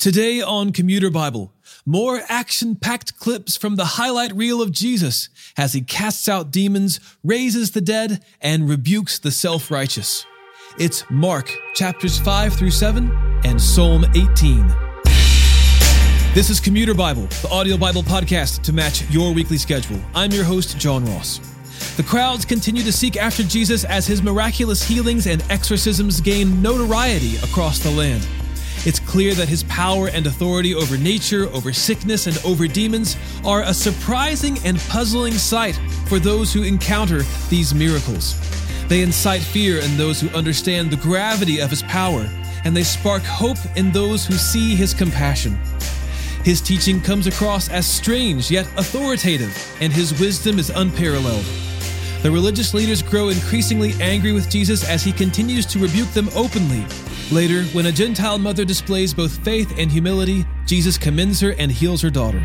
Today on Commuter Bible, more action packed clips from the highlight reel of Jesus as he casts out demons, raises the dead, and rebukes the self righteous. It's Mark chapters 5 through 7 and Psalm 18. This is Commuter Bible, the audio Bible podcast to match your weekly schedule. I'm your host, John Ross. The crowds continue to seek after Jesus as his miraculous healings and exorcisms gain notoriety across the land. It's clear that his power and authority over nature, over sickness, and over demons are a surprising and puzzling sight for those who encounter these miracles. They incite fear in those who understand the gravity of his power, and they spark hope in those who see his compassion. His teaching comes across as strange yet authoritative, and his wisdom is unparalleled. The religious leaders grow increasingly angry with Jesus as he continues to rebuke them openly. Later, when a Gentile mother displays both faith and humility, Jesus commends her and heals her daughter.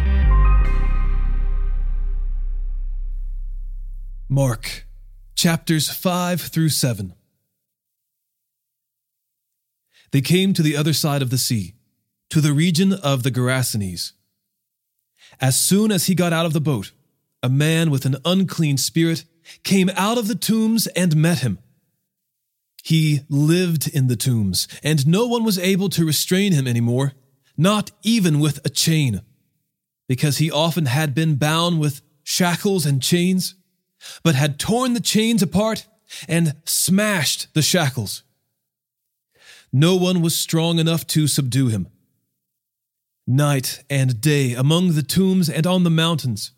Mark, chapters 5 through 7. They came to the other side of the sea, to the region of the Gerasenes. As soon as he got out of the boat, a man with an unclean spirit came out of the tombs and met him. He lived in the tombs, and no one was able to restrain him anymore, not even with a chain, because he often had been bound with shackles and chains, but had torn the chains apart and smashed the shackles. No one was strong enough to subdue him. Night and day among the tombs and on the mountains,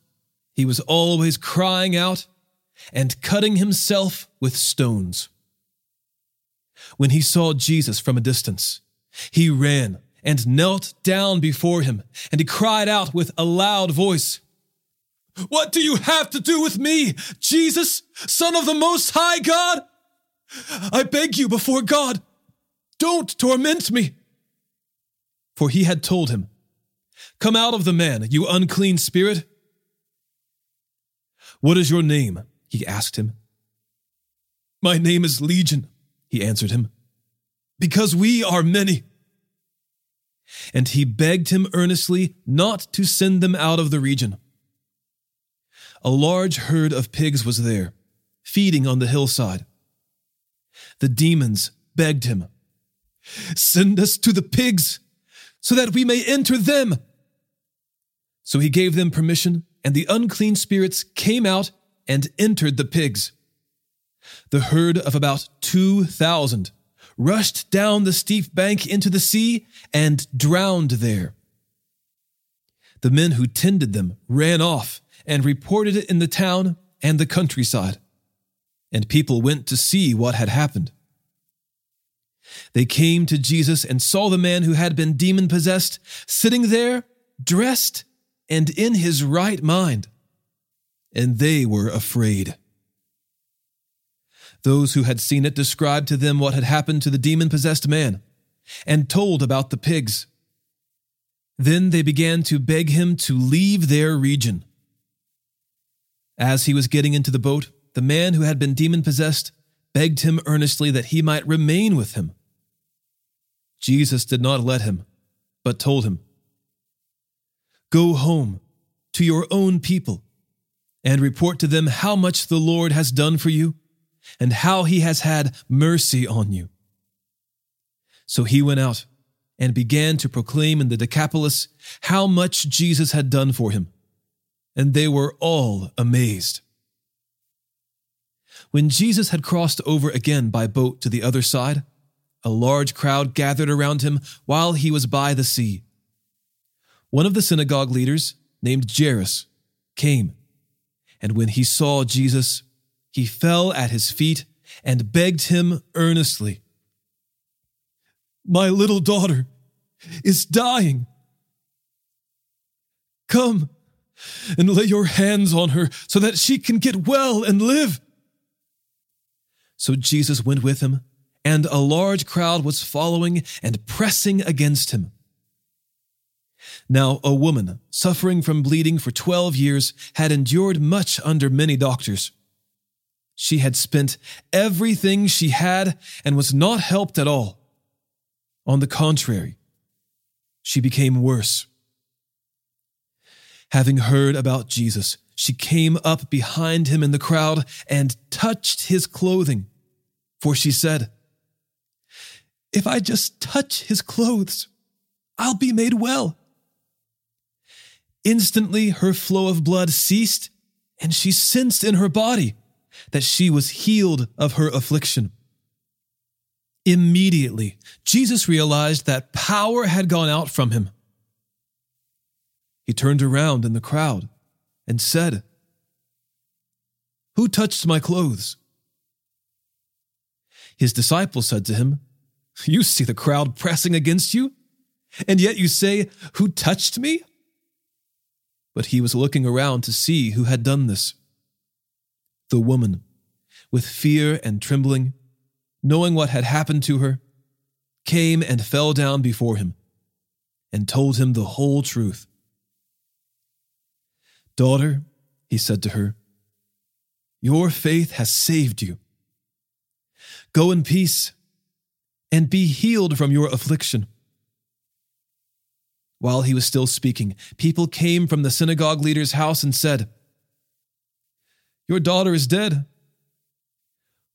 he was always crying out and cutting himself with stones. When he saw Jesus from a distance, he ran and knelt down before him, and he cried out with a loud voice, What do you have to do with me, Jesus, Son of the Most High God? I beg you before God, don't torment me. For he had told him, Come out of the man, you unclean spirit. What is your name? he asked him. My name is Legion, he answered him, because we are many. And he begged him earnestly not to send them out of the region. A large herd of pigs was there, feeding on the hillside. The demons begged him, Send us to the pigs, so that we may enter them. So he gave them permission, and the unclean spirits came out and entered the pigs. The herd of about 2,000 rushed down the steep bank into the sea and drowned there. The men who tended them ran off and reported it in the town and the countryside, and people went to see what had happened. They came to Jesus and saw the man who had been demon possessed sitting there, dressed and in his right mind, and they were afraid. Those who had seen it described to them what had happened to the demon possessed man and told about the pigs. Then they began to beg him to leave their region. As he was getting into the boat, the man who had been demon possessed begged him earnestly that he might remain with him. Jesus did not let him, but told him, Go home to your own people and report to them how much the Lord has done for you and how he has had mercy on you. So he went out and began to proclaim in the Decapolis how much Jesus had done for him, and they were all amazed. When Jesus had crossed over again by boat to the other side, a large crowd gathered around him while he was by the sea. One of the synagogue leaders, named Jairus, came, and when he saw Jesus, he fell at his feet and begged him earnestly, My little daughter is dying. Come and lay your hands on her so that she can get well and live. So Jesus went with him, and a large crowd was following and pressing against him. Now, a woman suffering from bleeding for 12 years had endured much under many doctors she had spent everything she had and was not helped at all. On the contrary, she became worse. Having heard about Jesus, she came up behind him in the crowd and touched his clothing. For she said, If I just touch his clothes, I'll be made well. Instantly, her flow of blood ceased, and she sensed in her body that she was healed of her affliction. Immediately, Jesus realized that power had gone out from him. He turned around in the crowd and said, Who touched my clothes? His disciples said to him, You see the crowd pressing against you, and yet you say, Who touched me? But he was looking around to see who had done this. The woman, with fear and trembling, knowing what had happened to her, came and fell down before him and told him the whole truth. Daughter, he said to her, your faith has saved you. Go in peace and be healed from your affliction. While he was still speaking, people came from the synagogue leader's house and said, Your daughter is dead.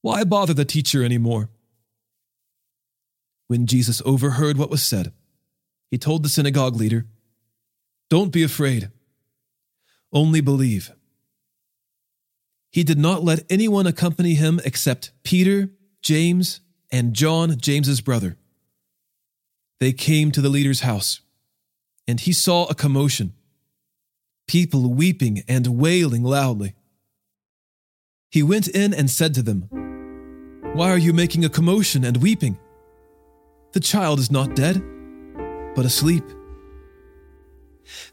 Why bother the teacher anymore? When Jesus overheard what was said, he told the synagogue leader, Don't be afraid only believe. He did not let anyone accompany him except Peter, James, and John, James's brother. They came to the leader's house, and he saw a commotion people weeping and wailing loudly. He went in and said to them, Why are you making a commotion and weeping? The child is not dead, but asleep.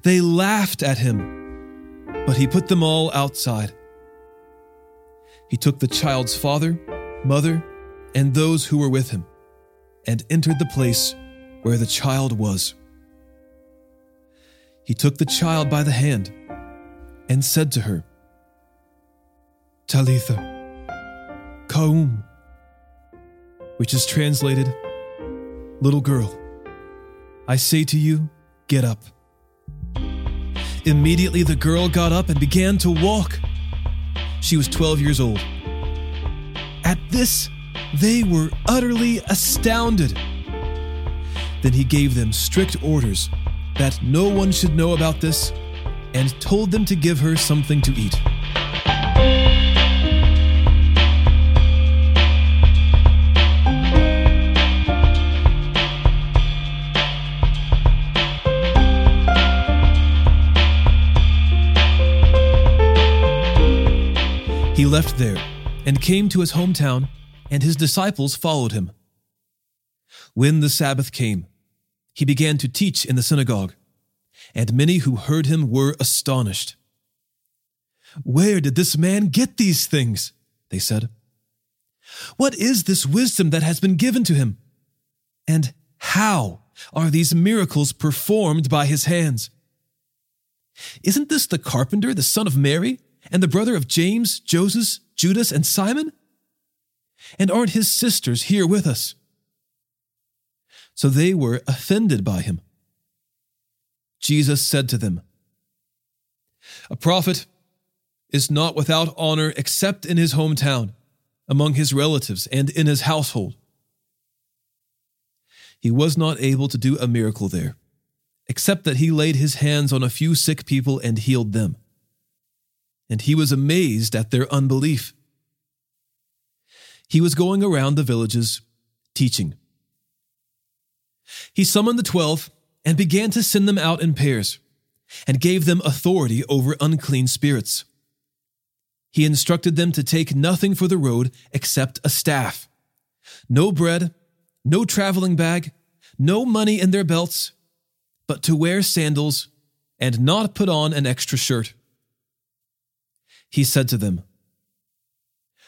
They laughed at him but he put them all outside. He took the child's father, mother, and those who were with him, and entered the place where the child was. He took the child by the hand and said to her, Talitha, Koum, which is translated, Little girl, I say to you, get up. Immediately, the girl got up and began to walk. She was 12 years old. At this, they were utterly astounded. Then he gave them strict orders that no one should know about this and told them to give her something to eat. Left there and came to his hometown, and his disciples followed him. When the Sabbath came, he began to teach in the synagogue, and many who heard him were astonished. Where did this man get these things? They said. What is this wisdom that has been given to him? And how are these miracles performed by his hands? Isn't this the carpenter, the son of Mary? And the brother of James, Joseph, Judas, and Simon? And aren't his sisters here with us? So they were offended by him. Jesus said to them, A prophet is not without honor except in his hometown, among his relatives, and in his household. He was not able to do a miracle there, except that he laid his hands on a few sick people and healed them and he was amazed at their unbelief. He was going around the villages teaching. He summoned the twelve and began to send them out in pairs, and gave them authority over unclean spirits. He instructed them to take nothing for the road except a staff, no bread, no traveling bag, no money in their belts, but to wear sandals and not put on an extra shirt he said to them,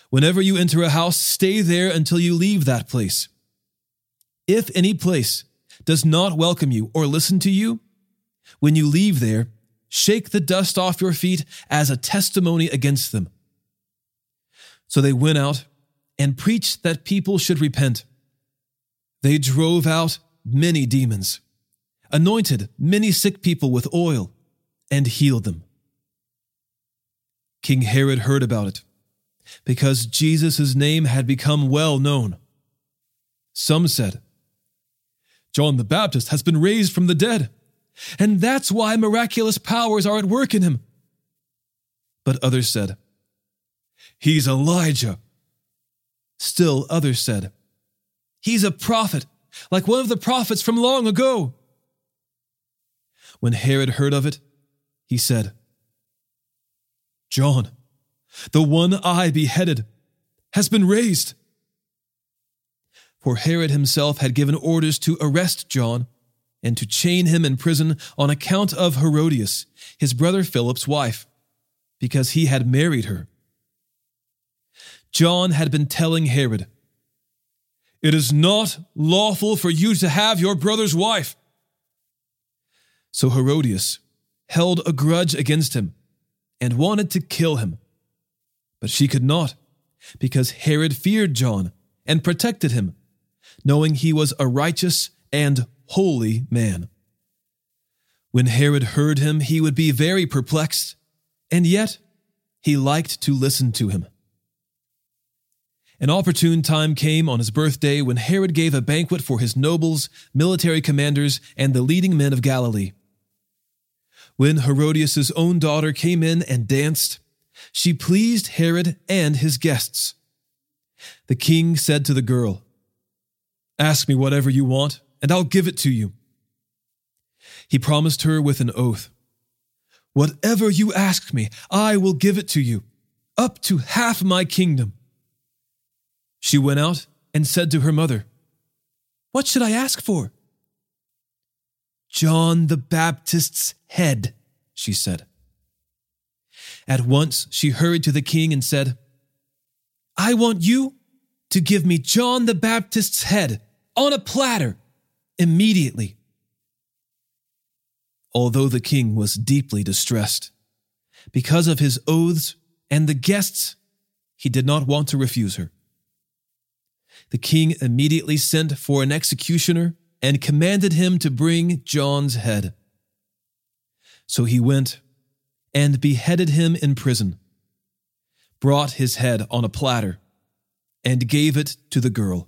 Whenever you enter a house, stay there until you leave that place. If any place does not welcome you or listen to you, when you leave there, shake the dust off your feet as a testimony against them. So they went out and preached that people should repent. They drove out many demons, anointed many sick people with oil, and healed them. King Herod heard about it, because Jesus' name had become well known. Some said, John the Baptist has been raised from the dead, and that's why miraculous powers are at work in him. But others said, He's Elijah. Still others said, He's a prophet, like one of the prophets from long ago. When Herod heard of it, he said, John, the one I beheaded, has been raised. For Herod himself had given orders to arrest John and to chain him in prison on account of Herodias, his brother Philip's wife, because he had married her. John had been telling Herod, It is not lawful for you to have your brother's wife. So Herodias held a grudge against him and wanted to kill him. But she could not, because Herod feared John and protected him, knowing he was a righteous and holy man. When Herod heard him, he would be very perplexed, and yet he liked to listen to him. An opportune time came on his birthday when Herod gave a banquet for his nobles, military commanders, and the leading men of Galilee. When Herodias' own daughter came in and danced, she pleased Herod and his guests. The king said to the girl, Ask me whatever you want, and I'll give it to you. He promised her with an oath, Whatever you ask me, I will give it to you, up to half my kingdom. She went out and said to her mother, What should I ask for? John the Baptist's head, she said. At once she hurried to the king and said, I want you to give me John the Baptist's head on a platter immediately. Although the king was deeply distressed, because of his oaths and the guests, he did not want to refuse her. The king immediately sent for an executioner and commanded him to bring John's head. So he went and beheaded him in prison, brought his head on a platter, and gave it to the girl.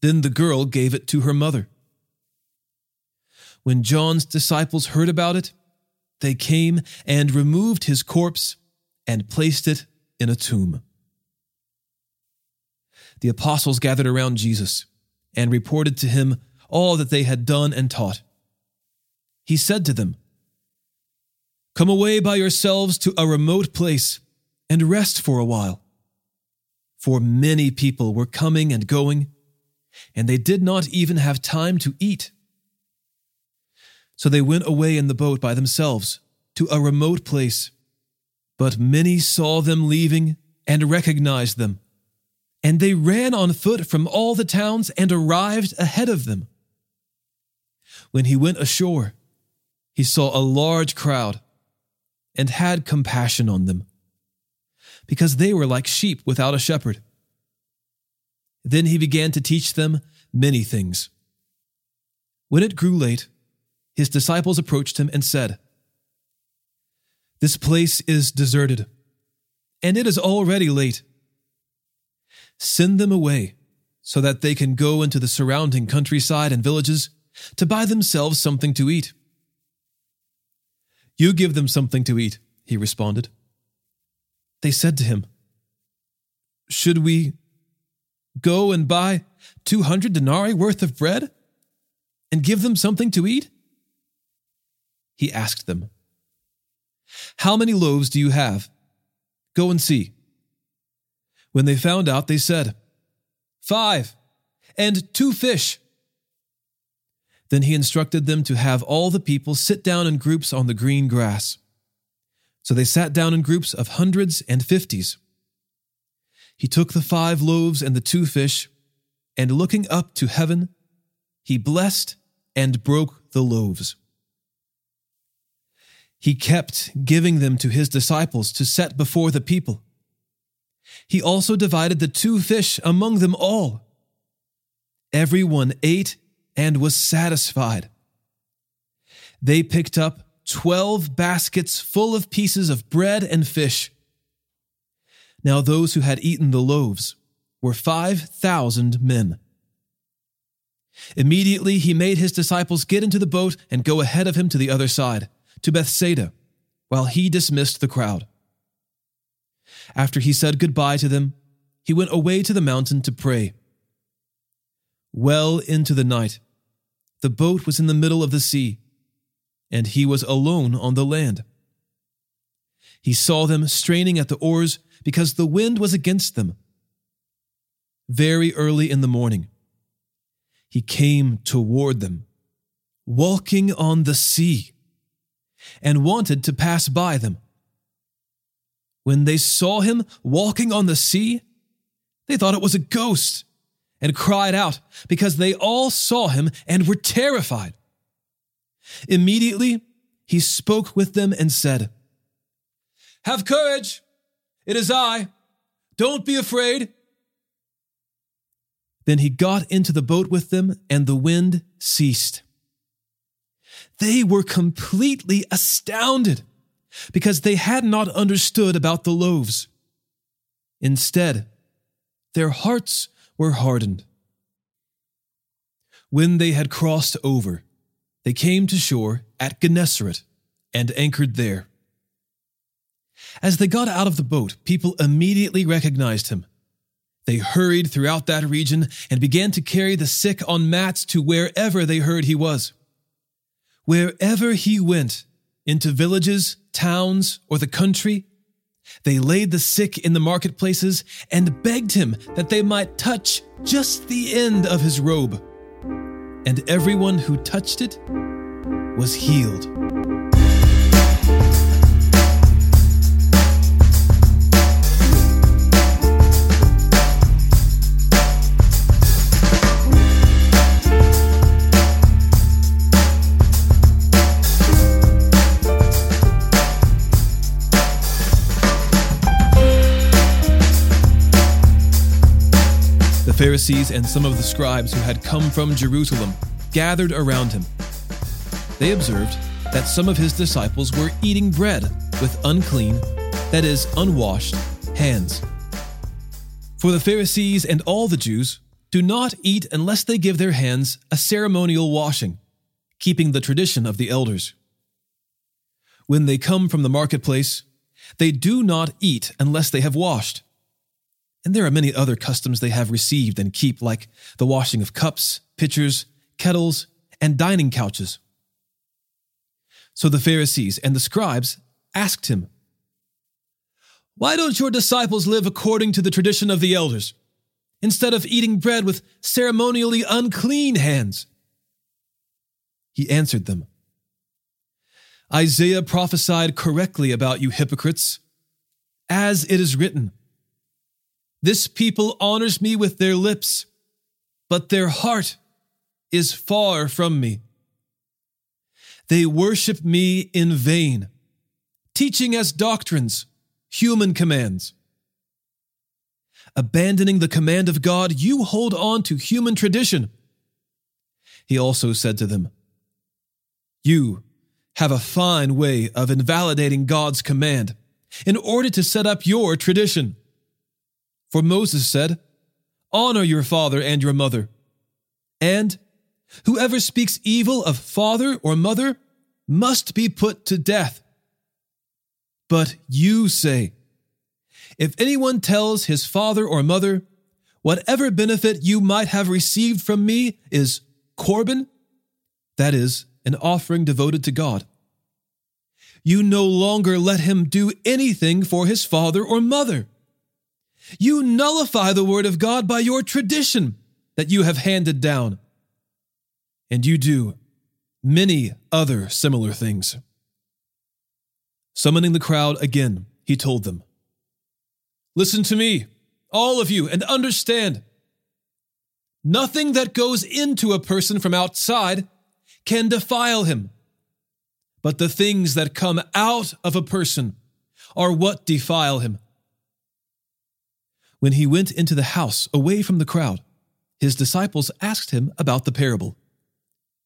Then the girl gave it to her mother. When John's disciples heard about it, they came and removed his corpse and placed it in a tomb. The apostles gathered around Jesus and reported to him all that they had done and taught. He said to them, Come away by yourselves to a remote place and rest for a while. For many people were coming and going, and they did not even have time to eat. So they went away in the boat by themselves to a remote place. But many saw them leaving and recognized them and they ran on foot from all the towns and arrived ahead of them. When he went ashore, he saw a large crowd and had compassion on them, because they were like sheep without a shepherd. Then he began to teach them many things. When it grew late, his disciples approached him and said, This place is deserted, and it is already late. Send them away so that they can go into the surrounding countryside and villages to buy themselves something to eat. You give them something to eat, he responded. They said to him, Should we go and buy 200 denarii worth of bread and give them something to eat? He asked them, How many loaves do you have? Go and see. When they found out, they said, Five, and two fish. Then he instructed them to have all the people sit down in groups on the green grass. So they sat down in groups of hundreds and fifties. He took the five loaves and the two fish, and looking up to heaven, he blessed and broke the loaves. He kept giving them to his disciples to set before the people. He also divided the two fish among them all. Everyone ate and was satisfied. They picked up twelve baskets full of pieces of bread and fish. Now, those who had eaten the loaves were five thousand men. Immediately he made his disciples get into the boat and go ahead of him to the other side, to Bethsaida, while he dismissed the crowd. After he said goodbye to them, he went away to the mountain to pray. Well into the night, the boat was in the middle of the sea, and he was alone on the land. He saw them straining at the oars because the wind was against them. Very early in the morning, he came toward them, walking on the sea, and wanted to pass by them. When they saw him walking on the sea, they thought it was a ghost and cried out because they all saw him and were terrified. Immediately, he spoke with them and said, Have courage! It is I. Don't be afraid. Then he got into the boat with them, and the wind ceased. They were completely astounded because they had not understood about the loaves. Instead, their hearts were hardened. When they had crossed over, they came to shore at Gennesaret and anchored there. As they got out of the boat, people immediately recognized him. They hurried throughout that region and began to carry the sick on mats to wherever they heard he was. Wherever he went, into villages, towns, or the country, they laid the sick in the marketplaces and begged him that they might touch just the end of his robe. And everyone who touched it was healed. Pharisees and some of the scribes who had come from Jerusalem gathered around him. They observed that some of his disciples were eating bread with unclean, that is, unwashed, hands. For the Pharisees and all the Jews do not eat unless they give their hands a ceremonial washing, keeping the tradition of the elders. When they come from the marketplace, they do not eat unless they have washed and there are many other customs they have received and keep, like the washing of cups, pitchers, kettles, and dining couches. So the Pharisees and the scribes asked him, Why don't your disciples live according to the tradition of the elders, instead of eating bread with ceremonially unclean hands? He answered them, Isaiah prophesied correctly about you hypocrites, as it is written. This people honors me with their lips, but their heart is far from me. They worship me in vain, teaching as doctrines human commands. Abandoning the command of God, you hold on to human tradition. He also said to them, You have a fine way of invalidating God's command in order to set up your tradition. For Moses said, Honor your father and your mother. And whoever speaks evil of father or mother must be put to death. But you say, If anyone tells his father or mother, Whatever benefit you might have received from me is Corban, that is, an offering devoted to God. You no longer let him do anything for his father or mother. You nullify the word of God by your tradition that you have handed down. And you do many other similar things. Summoning the crowd again, he told them, Listen to me, all of you, and understand. Nothing that goes into a person from outside can defile him. But the things that come out of a person are what defile him. When he went into the house away from the crowd, his disciples asked him about the parable.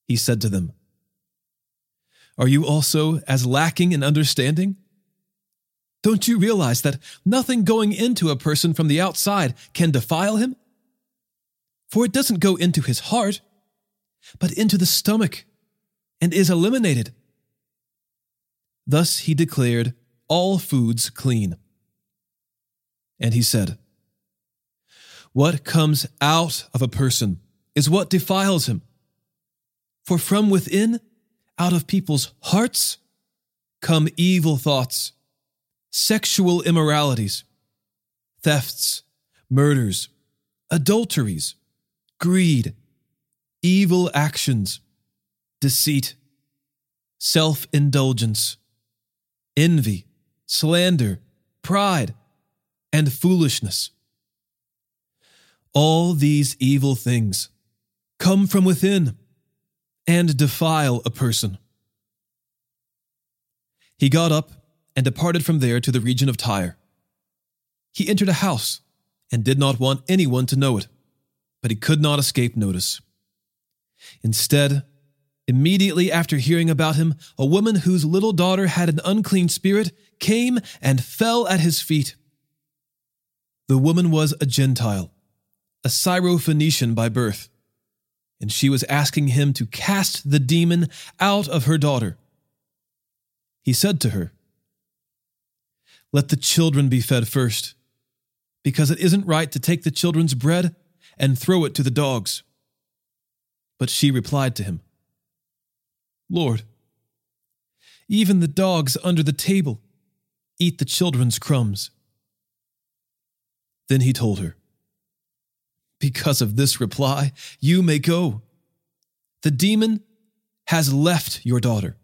He said to them, Are you also as lacking in understanding? Don't you realize that nothing going into a person from the outside can defile him? For it doesn't go into his heart, but into the stomach, and is eliminated. Thus he declared all foods clean. And he said, What comes out of a person is what defiles him. For from within, out of people's hearts, come evil thoughts, sexual immoralities, thefts, murders, adulteries, greed, evil actions, deceit, self indulgence, envy, slander, pride, and foolishness. All these evil things come from within and defile a person. He got up and departed from there to the region of Tyre. He entered a house and did not want anyone to know it, but he could not escape notice. Instead, immediately after hearing about him, a woman whose little daughter had an unclean spirit came and fell at his feet. The woman was a Gentile, a Syrophoenician by birth, and she was asking him to cast the demon out of her daughter. He said to her, Let the children be fed first, because it isn't right to take the children's bread and throw it to the dogs. But she replied to him, Lord, even the dogs under the table eat the children's crumbs. Then he told her, Because of this reply, you may go. The demon has left your daughter.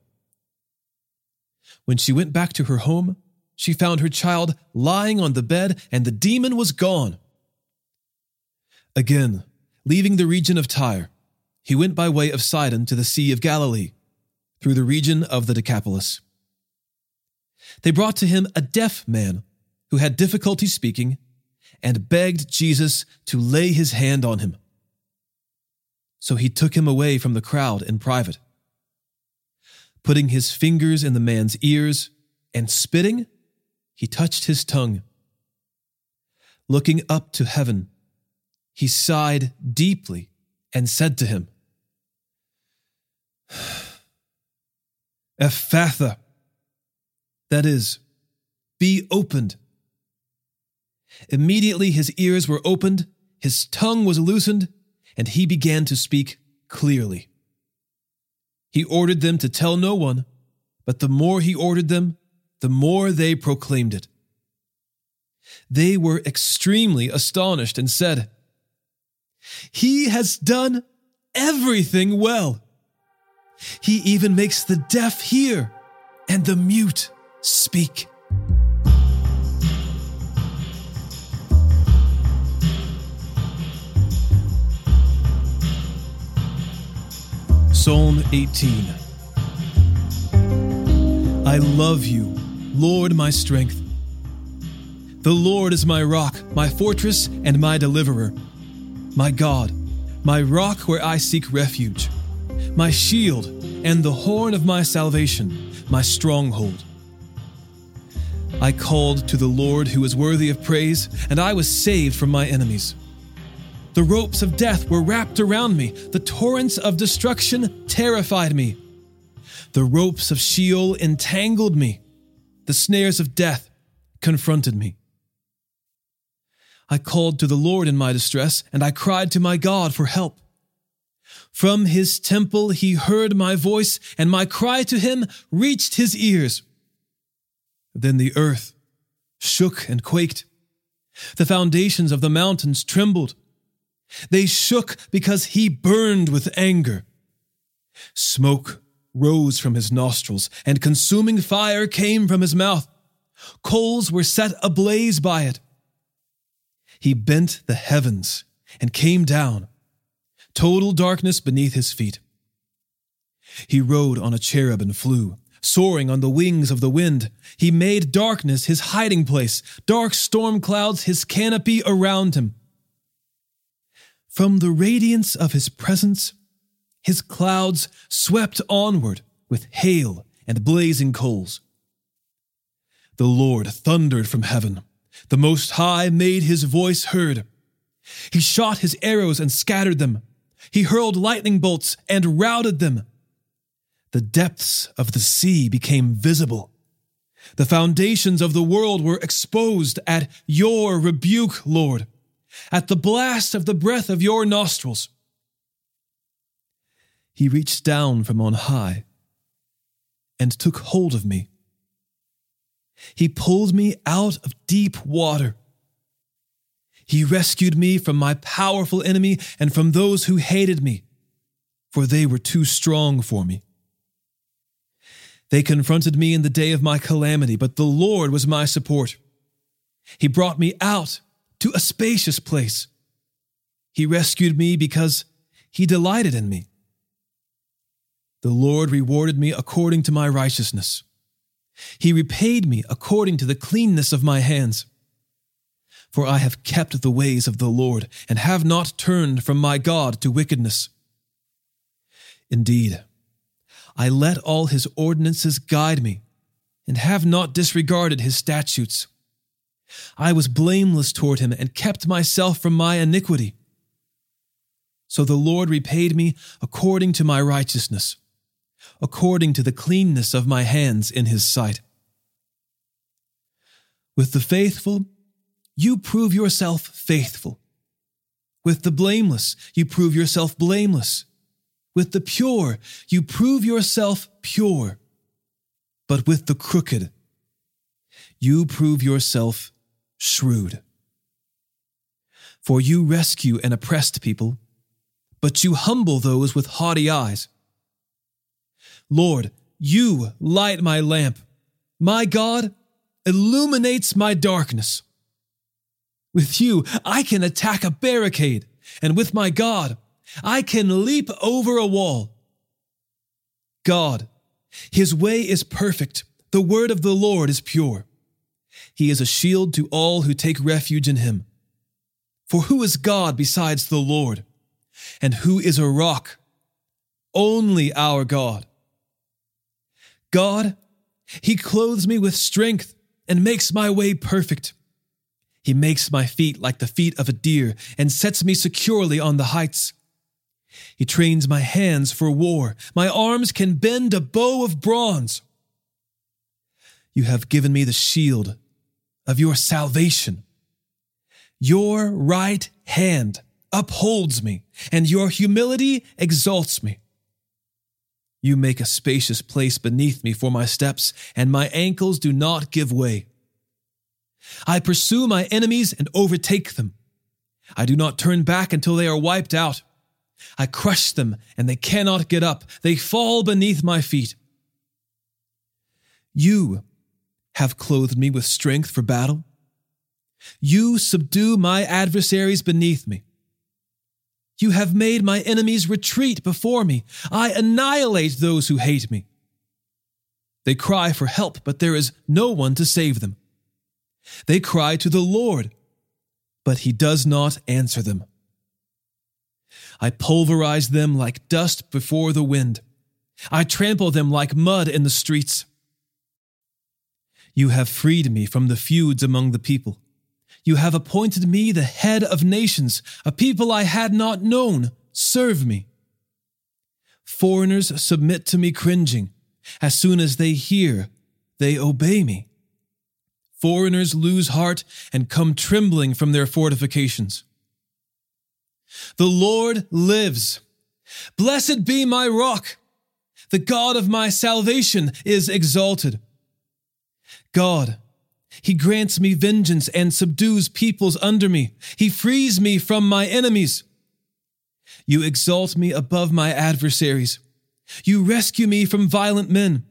When she went back to her home, she found her child lying on the bed, and the demon was gone. Again, leaving the region of Tyre, he went by way of Sidon to the Sea of Galilee, through the region of the Decapolis. They brought to him a deaf man who had difficulty speaking and begged Jesus to lay his hand on him. So he took him away from the crowd in private. Putting his fingers in the man's ears and spitting, he touched his tongue. Looking up to heaven, he sighed deeply and said to him, Ephphatha, that is, be opened. Immediately his ears were opened, his tongue was loosened, and he began to speak clearly. He ordered them to tell no one, but the more he ordered them, the more they proclaimed it. They were extremely astonished and said, He has done everything well. He even makes the deaf hear and the mute speak. Psalm 18 I love you, Lord, my strength. The Lord is my rock, my fortress, and my deliverer, my God, my rock where I seek refuge my shield, and the horn of my salvation, my stronghold. I called to the Lord who is worthy of praise, and I was saved from my enemies. The ropes of death were wrapped around me, the torrents of destruction terrified me. The ropes of Sheol entangled me, the snares of death confronted me. I called to the Lord in my distress, and I cried to my God for help. From his temple he heard my voice, and my cry to him reached his ears. Then the earth shook and quaked. The foundations of the mountains trembled. They shook because he burned with anger. Smoke rose from his nostrils, and consuming fire came from his mouth. Coals were set ablaze by it. He bent the heavens and came down total darkness beneath his feet. He rode on a cherub and flew, soaring on the wings of the wind. He made darkness his hiding place, dark storm clouds his canopy around him. From the radiance of his presence, his clouds swept onward with hail and blazing coals. The Lord thundered from heaven. The Most High made his voice heard. He shot his arrows and scattered them. He hurled lightning bolts and routed them. The depths of the sea became visible. The foundations of the world were exposed at your rebuke, Lord, at the blast of the breath of your nostrils. He reached down from on high and took hold of me. He pulled me out of deep water. He rescued me from my powerful enemy and from those who hated me, for they were too strong for me. They confronted me in the day of my calamity, but the Lord was my support. He brought me out to a spacious place. He rescued me because he delighted in me. The Lord rewarded me according to my righteousness. He repaid me according to the cleanness of my hands. For I have kept the ways of the Lord, and have not turned from my God to wickedness. Indeed, I let all his ordinances guide me, and have not disregarded his statutes. I was blameless toward him, and kept myself from my iniquity. So the Lord repaid me according to my righteousness according to the cleanness of my hands in his sight. With the faithful, you prove yourself faithful. With the blameless, you prove yourself blameless. With the pure, you prove yourself pure. But with the crooked, you prove yourself shrewd. For you rescue an oppressed people, but you humble those with haughty eyes. Lord, you light my lamp. My God illuminates my darkness. With you, I can attack a barricade, and with my God, I can leap over a wall. God, His way is perfect. The word of the Lord is pure. He is a shield to all who take refuge in Him. For who is God besides the Lord? And who is a rock? Only our God. God, He clothes me with strength and makes my way perfect. He makes my feet like the feet of a deer and sets me securely on the heights. He trains my hands for war. My arms can bend a bow of bronze. You have given me the shield of your salvation. Your right hand upholds me, and your humility exalts me. You make a spacious place beneath me for my steps, and my ankles do not give way. I pursue my enemies and overtake them. I do not turn back until they are wiped out. I crush them, and they cannot get up. They fall beneath my feet. You have clothed me with strength for battle. You subdue my adversaries beneath me. You have made my enemies retreat before me. I annihilate those who hate me. They cry for help, but there is no one to save them. They cry to the Lord, but he does not answer them. I pulverize them like dust before the wind. I trample them like mud in the streets. You have freed me from the feuds among the people. You have appointed me the head of nations, a people I had not known. Serve me. Foreigners submit to me cringing. As soon as they hear, they obey me. Foreigners lose heart and come trembling from their fortifications. The Lord lives. Blessed be my rock. The God of my salvation is exalted. God, he grants me vengeance and subdues peoples under me. He frees me from my enemies. You exalt me above my adversaries. You rescue me from violent men.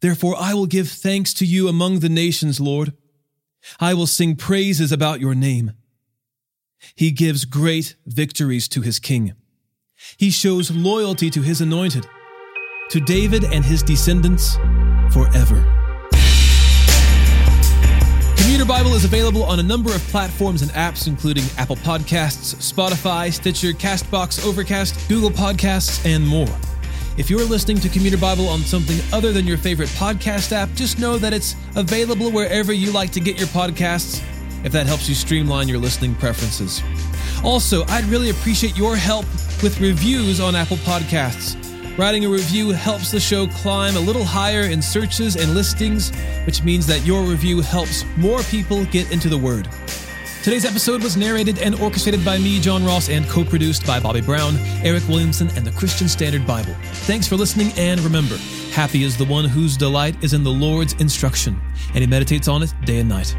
Therefore, I will give thanks to you among the nations, Lord. I will sing praises about your name. He gives great victories to his king. He shows loyalty to his anointed, to David and his descendants forever. Commuter Bible is available on a number of platforms and apps, including Apple Podcasts, Spotify, Stitcher, Castbox, Overcast, Google Podcasts, and more. If you're listening to Commuter Bible on something other than your favorite podcast app, just know that it's available wherever you like to get your podcasts, if that helps you streamline your listening preferences. Also, I'd really appreciate your help with reviews on Apple Podcasts. Writing a review helps the show climb a little higher in searches and listings, which means that your review helps more people get into the Word. Today's episode was narrated and orchestrated by me, John Ross, and co produced by Bobby Brown, Eric Williamson, and the Christian Standard Bible. Thanks for listening, and remember happy is the one whose delight is in the Lord's instruction, and he meditates on it day and night.